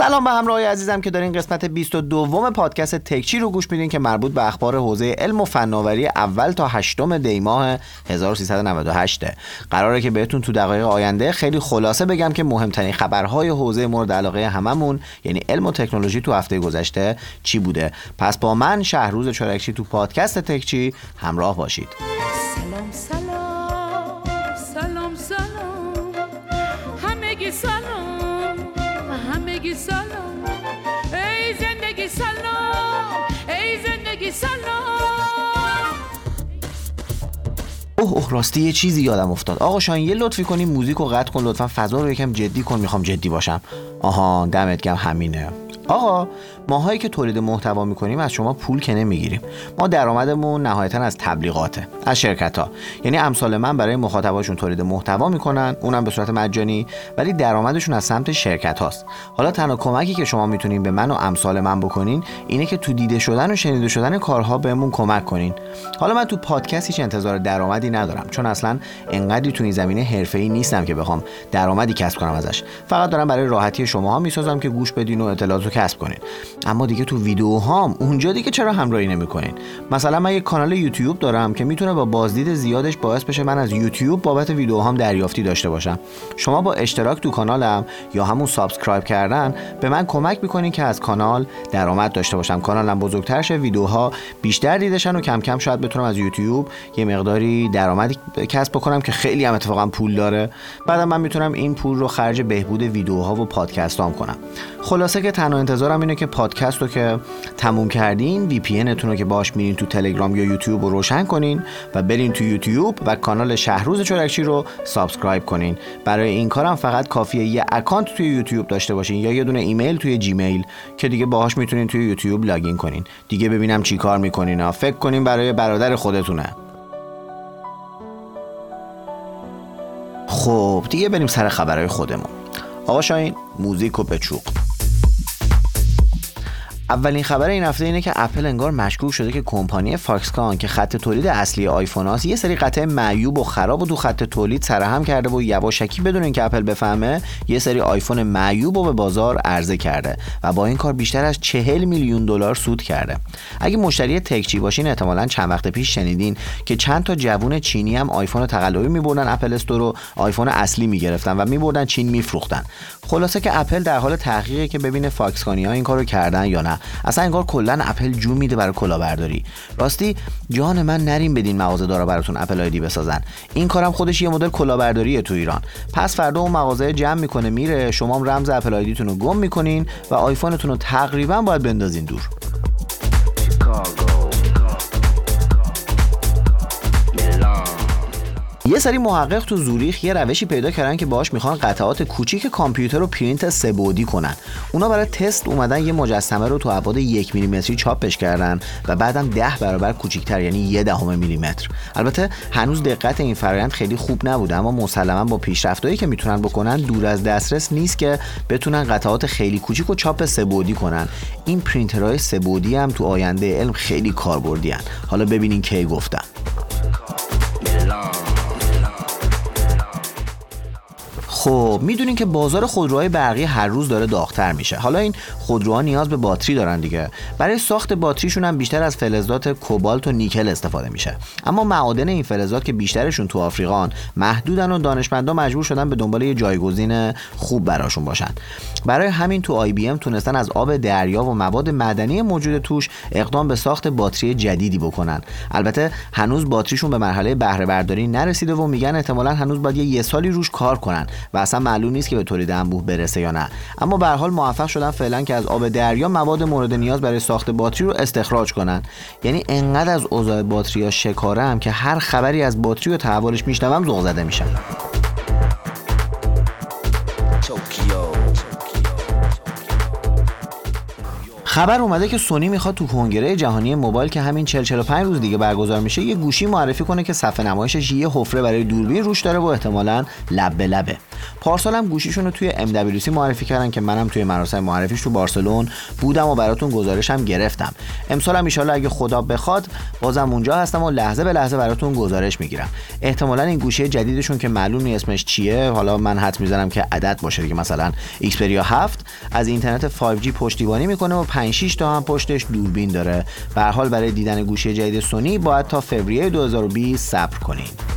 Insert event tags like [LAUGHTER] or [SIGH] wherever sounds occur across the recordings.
سلام به همراهی عزیزم که دارین قسمت 22 پادکست تکچی رو گوش میدین که مربوط به اخبار حوزه علم و فناوری اول تا هشتم دی ماه 1398 قراره که بهتون تو دقایق آینده خیلی خلاصه بگم که مهمترین خبرهای حوزه مورد علاقه هممون یعنی علم و تکنولوژی تو هفته گذشته چی بوده؟ پس با من شهروز چورکچی تو پادکست تکچی همراه باشید. سلام سلام. راستی یه چیزی یادم افتاد. آقا شاین یه لطفی کنی موزیک رو قطع کن لطفا فضا رو یکم جدی کن می‌خوام جدی باشم. آها دمت گم همینه. آقا ماهایی که تولید محتوا می‌کنیم از شما پول که نمی‌گیریم. ما درآمدمون نهایتا از تبلیغاته از شرکت ها یعنی امثال من برای مخاطباشون تولید محتوا می‌کنن اونم به صورت مجانی ولی درآمدشون از سمت شرکت هاست حالا تنها کمکی که شما می‌تونین به من و امثال من بکنین اینه که تو دیده شدن و شنیده شدن کارها بهمون کمک کنین. حالا من تو پادکست هیچ انتظار درآمدی ندارم چون اصلا انقدری تو این زمینه حرفه‌ای نیستم که بخوام درآمدی کسب کنم ازش. فقط دارم برای راحتی شماها می‌سازم که گوش بدین و اطلاعات رو کسب کنین. اما دیگه تو ویدیوهام اونجا دیگه چرا همراهی نمی‌کنین؟ مثلا من یه کانال یوتیوب دارم که می‌تونه با بازدید زیادش باعث بشه من از یوتیوب بابت ویدیوهام دریافتی داشته باشم. شما با اشتراک تو کانالم یا همون subscribe کردن به من کمک می‌کنین که از کانال درآمد داشته باشم. کانالم بزرگتر شه ویدیوها بیشتر دیده شن و کم کم شاید بتونم از یوتیوب یه مقداری درآمدی کسب بکنم که خیلی هم اتفاقا پول داره. بعدم من می‌تونم این پول رو خرج بهبود ویدیوها و پادکستام کنم. خلاصه که تنها انتظارم اینه که پادکست رو که تموم کردین VPN رو که باش میرین تو تلگرام یا یوتیوب رو روشن کنین و برین تو یوتیوب و کانال شهروز چورکچی رو subscribe کنین. برای این کارم فقط کافیه یه اکانت توی یوتیوب داشته باشین یا یه دونه ایمیل توی جیمیل که دیگه باهاش می‌تونین توی یوتیوب login کنین. دیگه ببینم چی کار می‌کنین. فکر کنین برای برادر خودتونه. خب دیگه بریم سر خبرهای خودمون. آقا شاهین موزیک و بچوق. اولین خبر این هفته اینه که اپل انگار مشکوک شده که کمپانی فاکسکان که خط تولید اصلی آیفون هاست یه سری قطعه معیوب و خراب و تو خط تولید سرهم کرده و یواشکی بدون اینکه اپل بفهمه یه سری آیفون معیوب و به بازار عرضه کرده و با این کار بیشتر از 40 میلیون دلار سود کرده. اگه مشتری تکچی باشین احتمالا چند وقت پیش شنیدین که چند تا جوون چینی هم آیفون تقلبی میبردن Apple Store رو آیفون اصلی می‌گرفتن و میبردن چین میفروختن. خلاصه که اپل در حال تحقیقه که ببینه فاکسکانی ها این کارو کردن یا نه. اصلا انگار کلا اپل جون میده برای کلاهبرداری. راستی جان من نرین بدین مغازه دارا براتون Apple ID بسازن. این کارم خودش یه مدل کلاهبرداریه تو ایران. پس فردا اون مغازه جمع می‌کنه میره. شما هم رمز Apple ID تون رو گم می‌کنین و آیفونتون رو تقریبا باید بندازین دور. یه سری محقق تو زوریخ یه روشی پیدا کردن که باهاش می‌خوان قطعات کوچیک کامپیوتر رو پرینت سه‌بعدی کنن. اونا برای تست اومدن یه مجسمه رو تو ابعاد یک میلیمتری چاپش کردن و بعدم ده برابر کوچیکتر یعنی یه دهم میلیمتر. البته هنوز دقت این فرآیند خیلی خوب نبوده اما مسلما با پیشرفتایی که می‌تونن بکنن دور از دسترس نیست که بتونن قطعات خیلی کوچیک و چاپ سه‌بعدی کنن. این پرینترهای سه‌بعدی هم تو آینده علم خیلی کاربردی حالا ببینین کی گفتم خب می‌دونین که بازار خودروهای برقی هر روز داره داغتر میشه. حالا این خودروها نیاز به باتری دارن دیگه. برای ساخت باتریشون هم بیشتر از فلزات کوبالت و نیکل استفاده میشه. اما معادن این فلزات که بیشترشون تو آفریقان محدودن و دانشمندا مجبور شدن به دنبال یه جایگزین خوب براشون باشن. برای همین تو آی بی ام تونستن از آب دریا و مواد معدنی موجود توش اقدام به ساخت باتری جدیدی بکنن. البته هنوز باتریشون به مرحله بهره برداری نرسیده و میگن احتمالا هنوز باید یه سالی روش کار کنن. و اصلا معلوم نیست که به تولید انبوه برسه یا نه. اما به حال موفق شدن فعلا که از آب دریا مواد مورد نیاز برای ساخت باتری رو استخراج کنن. یعنی انقدر از اوضاع باتری ها شکاره هم که هر خبری از باتری و تحولش میشنوم ذوق زده میشن خبر اومده که سونی می‌خواد تو کنگره جهانی موبایل که همین 40 45 روز دیگه برگزار میشه یه گوشی معرفی کنه که صفحه نمایشش یه حفره برای دوربین روش داره و احتمالاً لب به لبه. پارسال هم گوشیشون رو توی MWC معرفی کردن که منم توی مراسم معرفیش تو بارسلون بودم و براتون گزارشم گرفتم. امسال هم ان اگه خدا بخواد بازم اونجا هستم و لحظه به لحظه براتون گزارش می‌گیرم. احتمالا این گوشی جدیدشون که معلوم نیست اسمش چیه حالا من حد می‌زنم که عدد باشه دیگه مثلا ایکسپریا 7 از اینترنت 5G پشتیبانی می‌کنه و 5 6 تا هم پشتش دوربین داره. به حال برای دیدن گوشی جدید سونی باید تا فوریه 2020 صبر کنید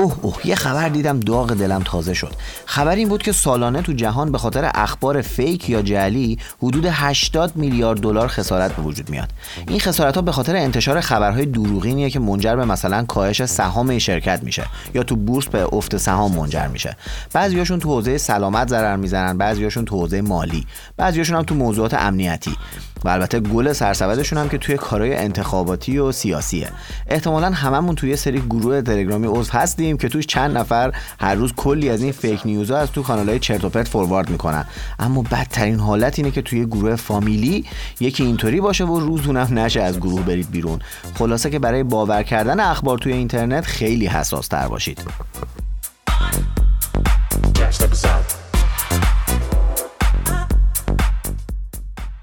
اوه اوه یه خبر دیدم داغ دلم تازه شد. خبر این بود که سالانه تو جهان به خاطر اخبار فیک یا جعلی حدود 80 میلیارد دلار خسارت به وجود میاد. این خسارت ها به خاطر انتشار خبرهای دروغینیه که منجر به مثلا کاهش سهام شرکت میشه یا تو بورس به افت سهام منجر میشه. بعضیاشون تو حوزه سلامت ضرر می‌زنن بعضیاشون تو حوزه مالی بعضیاشون هم تو موضوعات امنیتی. و البته گل سرسبدشون هم که توی کارهای انتخاباتی و سیاسیه. احتمالا هممون توی سری گروه تلگرامی عضو هستیم که توش چند نفر هر روز کلی از این فیک نیوزها از تو کانالهای چرت و پرت فوروارد می‌کنن. اما بدترین حالت اینه که توی گروه فامیلی یکی اینطوری باشه و روزونم نشه از گروه برید بیرون. خلاصه که برای باور کردن اخبار توی اینترنت خیلی حساس تر باشید.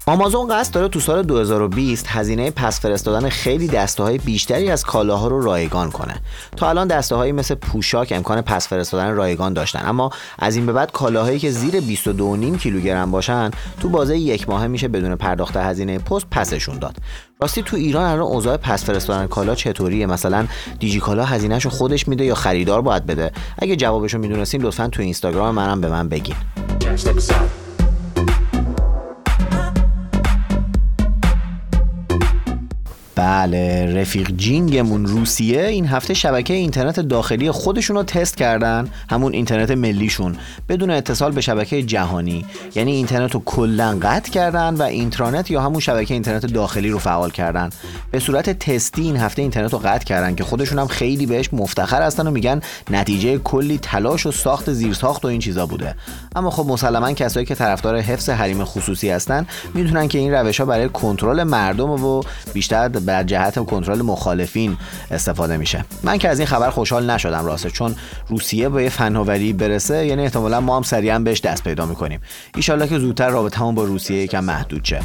آمازون قصد داره تو سال 2020 هزینه پس فرستادن خیلی دسته های بیشتری از کالاها رو رایگان کنه. تا الان دسته هایی مثل پوشاک امکان پس فرستادن رایگان داشتن. اما از این به بعد کالاهایی که زیر 22.5 کیلوگرم باشن تو بازه یک ماهه میشه بدون پرداخت هزینه پست پسشون داد. راستی تو ایران الان اوضاع پس فرستادن کالا چطوریه؟ مثلا دیجی کالا هزینهشو خودش میده یا خریدار باید بده؟ اگه جوابشو می‌دونستیم لطفا تو اینستاگرام منم به من بگین. بله رفیق جینگمون روسیه این هفته شبکه اینترنت داخلی خودشون رو تست کردن همون اینترنت ملیشون بدون اتصال به شبکه جهانی. یعنی اینترنت رو کلا قطع کردن و اینترنت یا همون شبکه اینترنت داخلی رو فعال کردن. به صورت تستی این هفته اینترنت رو قطع کردن که خودشون هم خیلی بهش مفتخر هستن و میگن نتیجه کلی تلاش و ساخت زیرساخت و این چیزا بوده. اما خب مسلما کسایی که طرفدار حفظ حریم خصوصی هستن می‌دونن که این روش ها برای کنترل مردم و بیشتر بر جهت کنترل مخالفین استفاده میشه. من که از این خبر خوشحال نشدم راسته چون روسیه به فناوری برسه یعنی احتمالا ما هم سریعا بهش دست پیدا می‌کنیم. ایشالله که زودتر رابطه با روسیه یکم محدود شه.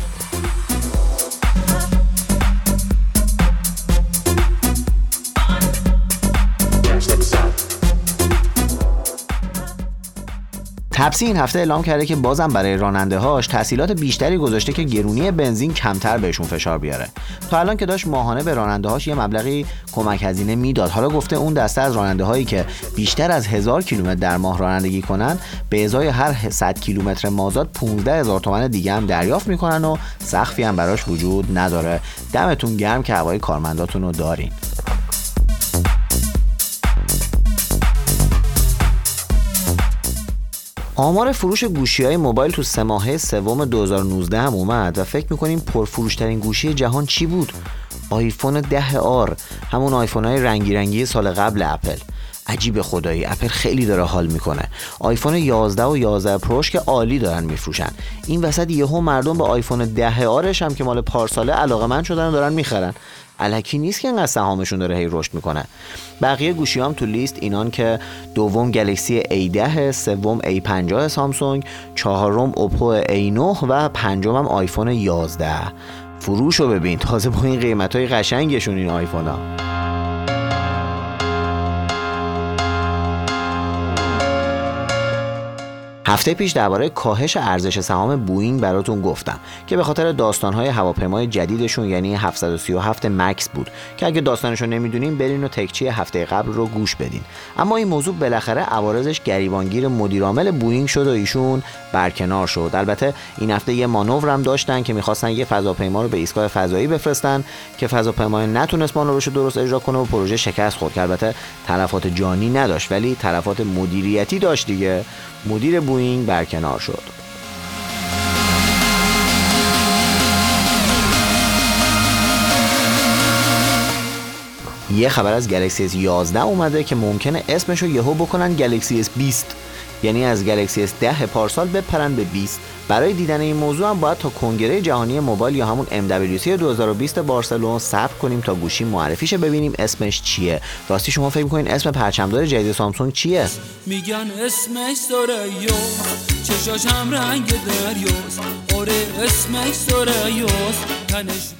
تپسی این هفته اعلام کرده که بازم برای راننده هاش تحصیلات بیشتری گذاشته که گرونی بنزین کمتر بهشون فشار بیاره. تا الان که داشت ماهانه به راننده هاش یه مبلغی کمک هزینه می‌داد. حالا گفته اون دسته از راننده هایی که بیشتر از هزار کیلومتر در ماه رانندگی کنن به ازای هر 100 کیلومتر مازاد 15 هزار تومن دیگه هم دریافت می‌کنن و سخفی هم براش وجود نداره. دمتون گرم که هوای کارمنداتون رو دارین. آمار فروش گوشی های موبایل تو سه ماهه سوم 2019 هم اومد و فکر می‌کنین پرفروشترین گوشی جهان چی بود؟ آیفون 10 R همون آیفون های رنگی رنگی سال قبل اپل. عجیب خدایی اپل خیلی داره حال می‌کنه. آیفون 11 و 11 Pro ش که عالی دارن میفروشن. این وسط یهو مردم به آیفون 10 R ش هم که مال پارساله علاقه‌مند شدن و دارن می‌خرن. الکی نیست که انقدر سهامشون داره هی رشد می‌کنه. بقیه گوشی هم تو لیست اینان که دوم گلکسی A10 سوم A50 سامسونگ چهارم اوپو A9 و پنجم هم آیفون 11 فروش رو ببین تازه با این قیمت های قشنگشون این آیفون ها هفته پیش درباره کاهش ارزش سهام بوینگ براتون گفتم که به خاطر داستانهای هواپیمای جدیدشون یعنی 737 مکس بود که اگه داستانشو نمی‌دونین برین و تکچی هفته قبل رو گوش بدین. اما این موضوع بالاخره عوارضش گریبانگیر مدیرعامل بوینگ شد و ایشون برکنار شد. البته این هفته یه مانور هم داشتن که می‌خواستن یه فضاپیما رو به ایستگاه فضایی بفرستن که فضاپیما نتونست مانورش درست اجرا کنه و پروژه شکست خورد البته تلفات جانی نداشت ولی تلفات مدیریتی داشت دیگه. مدیر بوینگ برکنار شد. یه خبر از گلکسی S 11 اومده که ممکنه اسمشو یهو بکنن گلکسی S 20 یعنی از گلکسی S 10 پارسال بپرن به 20 برای دیدن این موضوع هم باید تا کنگره جهانی موبایل یا همون MWC 2020 بارسلون صبر کنیم تا گوشی معرفی شه ببینیم اسمش چیه. راستی شما فکر می‌کنین اسم پرچمدار جدید سامسونگ چیه؟ میگن اسمش ثریا چشاش هم رنگ دریاست. آره اسمش ثریاست تنش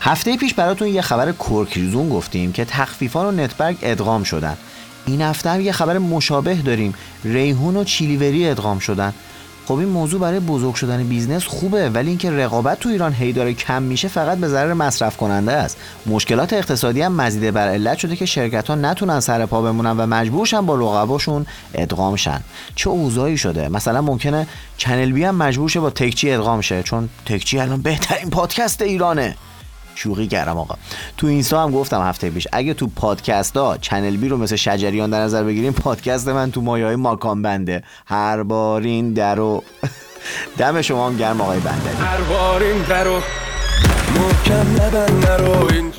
هفته پیش براتون یه خبر کرک‌ریزون گفتیم که تخفیفان و نت‌برگ ادغام شدن. این هفته هم یه خبر مشابه داریم. ریحون و چیلیوری ادغام شدن. خب این موضوع برای بزرگ شدن business خوبه ولی اینکه رقابت تو ایران هی داره کم میشه فقط به ضرر مصرف کننده است. مشکلات اقتصادی هم مزید بر علت شده که شرکت ها نتونن سر پا بمونن و مجبورشن با رقباشون ادغام شن. چه اوضاعی شده؟ مثلا ممکنه چنل بی هم مجبور شه با تکچی ادغام شه چون تکچی الان بهترین پادکست ایرانه. شوخی کردم آقا. تو اینستا هم گفتم هفته پیش اگه تو پادکست ها چنل بی رو مثل شجریان در نظر بگیریم پادکست من تو مایه های ماکان بنده. هر بارین درو [LAUGHS] دم شما هم گرم آقای بندری هر بار این درو محکم نبند نرو این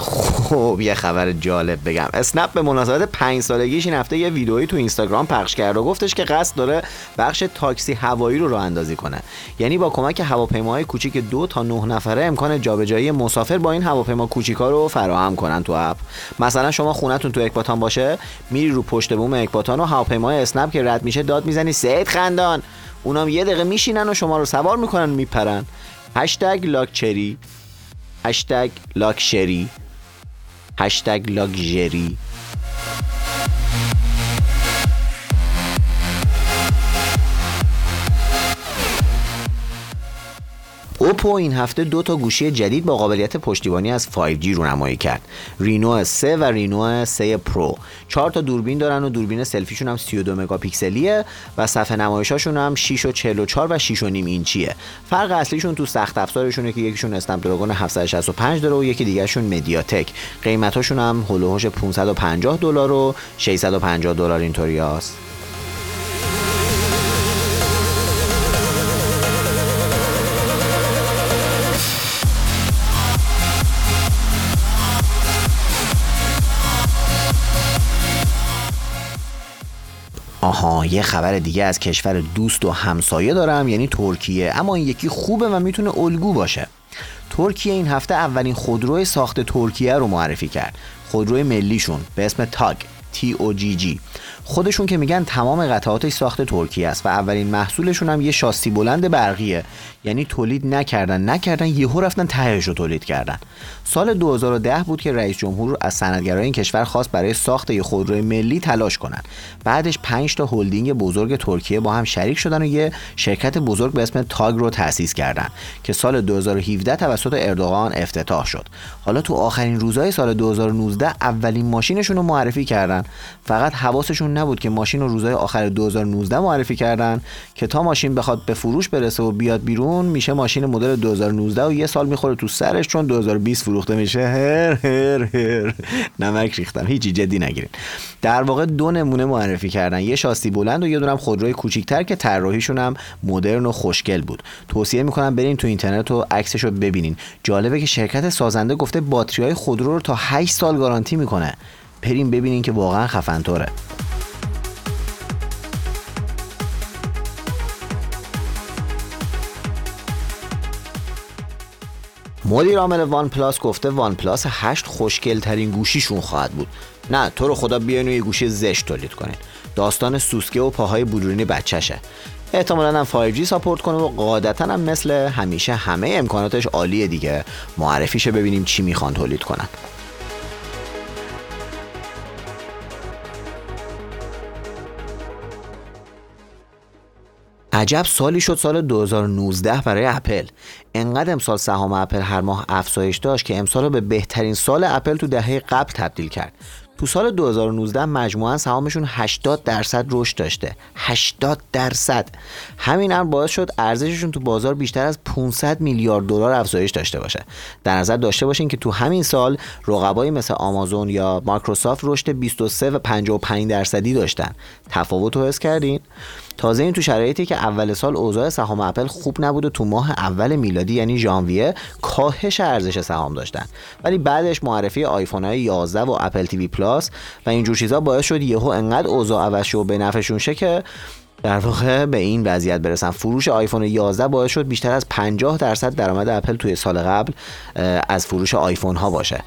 [LAUGHS] خب یه خبر جالب بگم. اسنپ به مناسبت پنج سالگیش این هفته یه ویدئویی تو اینستاگرام پخش کرد و گفتش که قصد داره بخش تاکسی هوایی رو راه اندازی کنه. یعنی با کمک هواپیماهای کوچیک دو تا نه نفره امکان جابجایی مسافر با این هواپیما کوچیکا رو فراهم کنن تو اپ. مثلا شما خونتون تو اکباتان باشه میری رو پشت بوم اکباتان و هواپیمای اسنپ که رد میشه داد می‌زنی سید خندان. اونام یه دقیقه میشینن و شما رو سوار می‌کنن میپرن. هشتگ لاکچری. هشتگ لاکشری هشتگ لاکژری اوپو این هفته دو تا گوشی جدید با قابلیت پشتیبانی از 5G رونمایی کرد. Reno 3 و Reno 3 Pro. چهار تا دوربین دارن و دوربین سلفیشون هم 32 مگاپیکسلیه و صفحه نمایشاشون هم 6 و 44 و 6 و نیم اینچیه. فرق اصلیشون تو سخت افزارشونه که یکیشون اسنپ دراگون 765 داره و یکی دیگهشون مدیاتک. قیمتاشون هم حول‌وحوش 550 دلار و 650 دلار اینطوریاست آها یه خبر دیگه از کشور دوست و همسایه دارم یعنی ترکیه. اما این یکی خوبه و می‌تونه الگو باشه. ترکیه این هفته اولین خودروی ساخت ترکیه رو معرفی کرد. خودروی ملیشون به اسم تاگ TOGG خودشون که میگن تمام قطعاتش ساخت ترکیه است و اولین محصولشون هم یه شاسی بلند برقیه. یعنی تولید نکردن نکردن یهو رفتن تهش رو تولید کردن. سال 2010 بود که رئیس جمهور از صنعتگرای این کشور خواست برای ساخت یه خودروی ملی تلاش کنن. بعدش 5 تا هلدینگ بزرگ ترکیه با هم شریک شدن و یه شرکت بزرگ به اسم تاگ رو تأسیس کردن که سال 2017 توسط اردوغان افتتاح شد. حالا تو آخرین روزهای سال 2019 اولین ماشینشون رو معرفی کردن. فقط حواسشون نبود که ماشین رو روزهای آخر 2019 معرفی کردن که تا ماشین بخواد به فروش برسه و بیاد بیرون میشه ماشین مدل 2019 و یه سال می‌خوره تو سرش چون 2020 فروخته میشه. هر هر هر. نمک ریختم هیچی جدی نگیرین. در واقع دو نمونه معرفی کردن. یه شاسی بلند و یه دونم خودروی کوچیکتر که طراحیشون هم مدرن و خوشگل بود. توصیه می‌کنم برین تو اینترنت و عکسش رو ببینین. جالبه که شرکت سازنده گفته باتری های خودرو رو تا 8 سال گارانتی می‌کنه. بریم ببینین که واقعا خفنطوره مدیر عامل وان پلاس گفته وان پلاس 8 خوشگل ترین گوشیشون خواهد بود. نه تو رو خدا بیاین و یه گوشی زشت تولید کنین. داستان سوسکه و پاهای بلوری بچه‌شه. احتمالا هم 5G support کنه و قاعدتا هم مثل همیشه همه امکاناتش عالیه دیگه. معرفی شه ببینیم چی می‌خوان تولید کنن. عجب سالی شد سال 2019 برای اپل. انقدر امسال سهام اپل هر ماه افزایش داشت که امسال رو به بهترین سال اپل تو دهه قبل تبدیل کرد. تو سال 2019 مجموعا سهامشون 80 درصد رشد داشته. 80 درصد. همین هم باعث شد ارزششون تو بازار بیشتر از 500 میلیارد دلار افزایش داشته باشه. در نظر داشته باشین که تو همین سال رقبایی مثل آمازون یا مایکروسافت رشد 23 و 55 درصدی داشتن. تفاوت رو حس کردین؟ تازه این تو شرایطی که اول سال اوضاع سهام اپل خوب نبود و تو ماه اول میلادی یعنی ژانویه کاهش ارزش سهام داشتن. ولی بعدش معرفی آیفون های 11 و Apple TV Plus و اینجور چیزا باعث شد یهو انقدر اوضاع عوض شه و به نفعشون شه که در واقع به این وضعیت برسن. فروش آیفون 11 باعث شد بیشتر از 50 درصد درآمد اپل توی سال قبل از فروش آیفون ها باشه.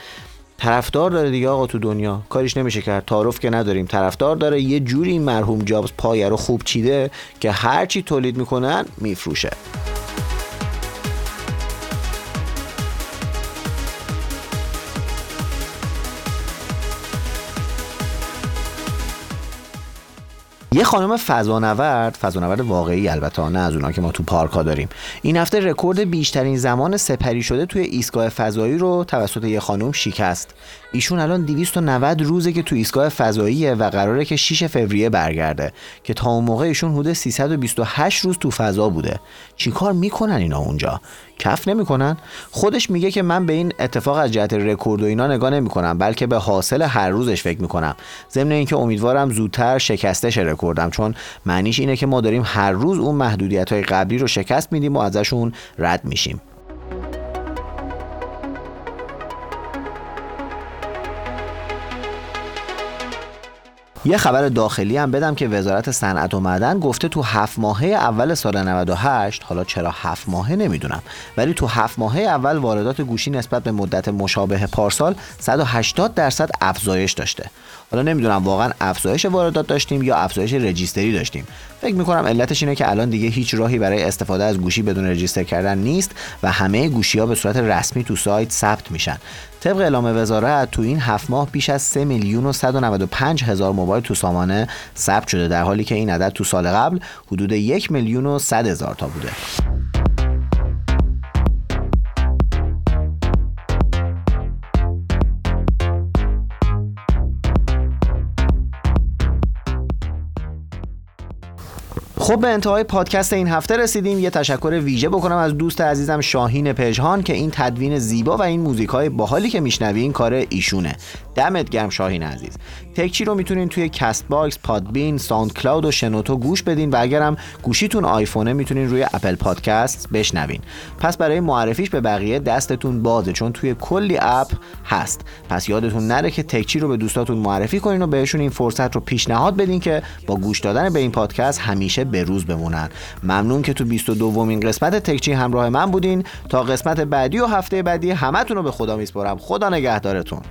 طرفدار داره دیگه آقا تو دنیا. کاریش نمیشه کرد. تعارف که نداریم. طرفدار داره یه جوری این مرحوم جابز پایه رو خوب چیده که هرچی تولید می‌کنن میفروشه. یه خانم فضانورد فضانورد واقعی البته نه از اونها که ما تو پارک ها داریم. این هفته رکورد بیشترین زمان سپری شده توی ایستگاه فضایی رو توسط یه خانم شکست. ایشون الان 290 روزه که تو ایستگاه فضاییه و قراره که 6 فوریه برگرده که تا اون موقع ایشون حدود 328 روز تو فضا بوده. چیکار می‌کنن اینا اونجا؟ کف نمی‌کنن. خودش میگه که من به این اتفاق از جهت رکورد و اینا نگاه نمی‌کنم بلکه به حاصل هر روزش فکر می‌کنم. ضمن اینکه امیدوارم زودتر شکستش رکوردم چون معنیش اینه که ما داریم هر روز اون محدودیت های قبلی رو شکست میدیم و ازشون رد میشیم. یه خبر داخلی هم بدم که وزارت صنعت و معدن گفته تو هفت ماهه اول سال 98 حالا چرا هفت ماهه نمی‌دونم ولی تو هفت ماهه اول واردات گوشی نسبت به مدت مشابه پارسال 180 درصد افزایش داشته. حالا نمی‌دونم واقعا افزایش واردات داشتیم یا افزایش رجیستری داشتیم. فکر می‌کنم علتش اینه که الان دیگه هیچ راهی برای استفاده از گوشی بدون رجیستر کردن نیست و همه گوشی ها به صورت رسمی تو سایت ثبت میشن. طبق اعلام وزارت تو این هفت ماه بیش از 3 میلیون و 195 هزار موبایل تو سامانه ثبت شده در حالی که این عدد تو سال قبل حدود یک میلیون و 100 هزار تا بوده. خب به انتهای پادکست این هفته رسیدیم. یه تشکر ویژه بکنم از دوست عزیزم شاهین پژهان که این تدوین زیبا و این موزیک های باحالی که میشنوین کار ایشونه. دمت گرم شاهین عزیز. تکچی رو می‌تونین توی کست باکس، پادبین، ساوند کلاود و شنوتو گوش بدین و اگرم گوشیتون آیفونه می‌تونین روی Apple Podcast بشنوین. پس برای معرفیش به بقیه دستتون بازه چون توی کلی app هست. پس یادتون نره که تکچی رو به دوستاتون معرفی کنین و بهشون این فرصت رو پیشنهاد بدین که با گوش دادن به این پادکست همیشه به روز بمونن. ممنون که تو 22 دومین قسمت تکچی همراه من بودین. تا قسمت بعدی و هفته بعدی همتون رو به خدا میسپارم. خدا نگهدارتون.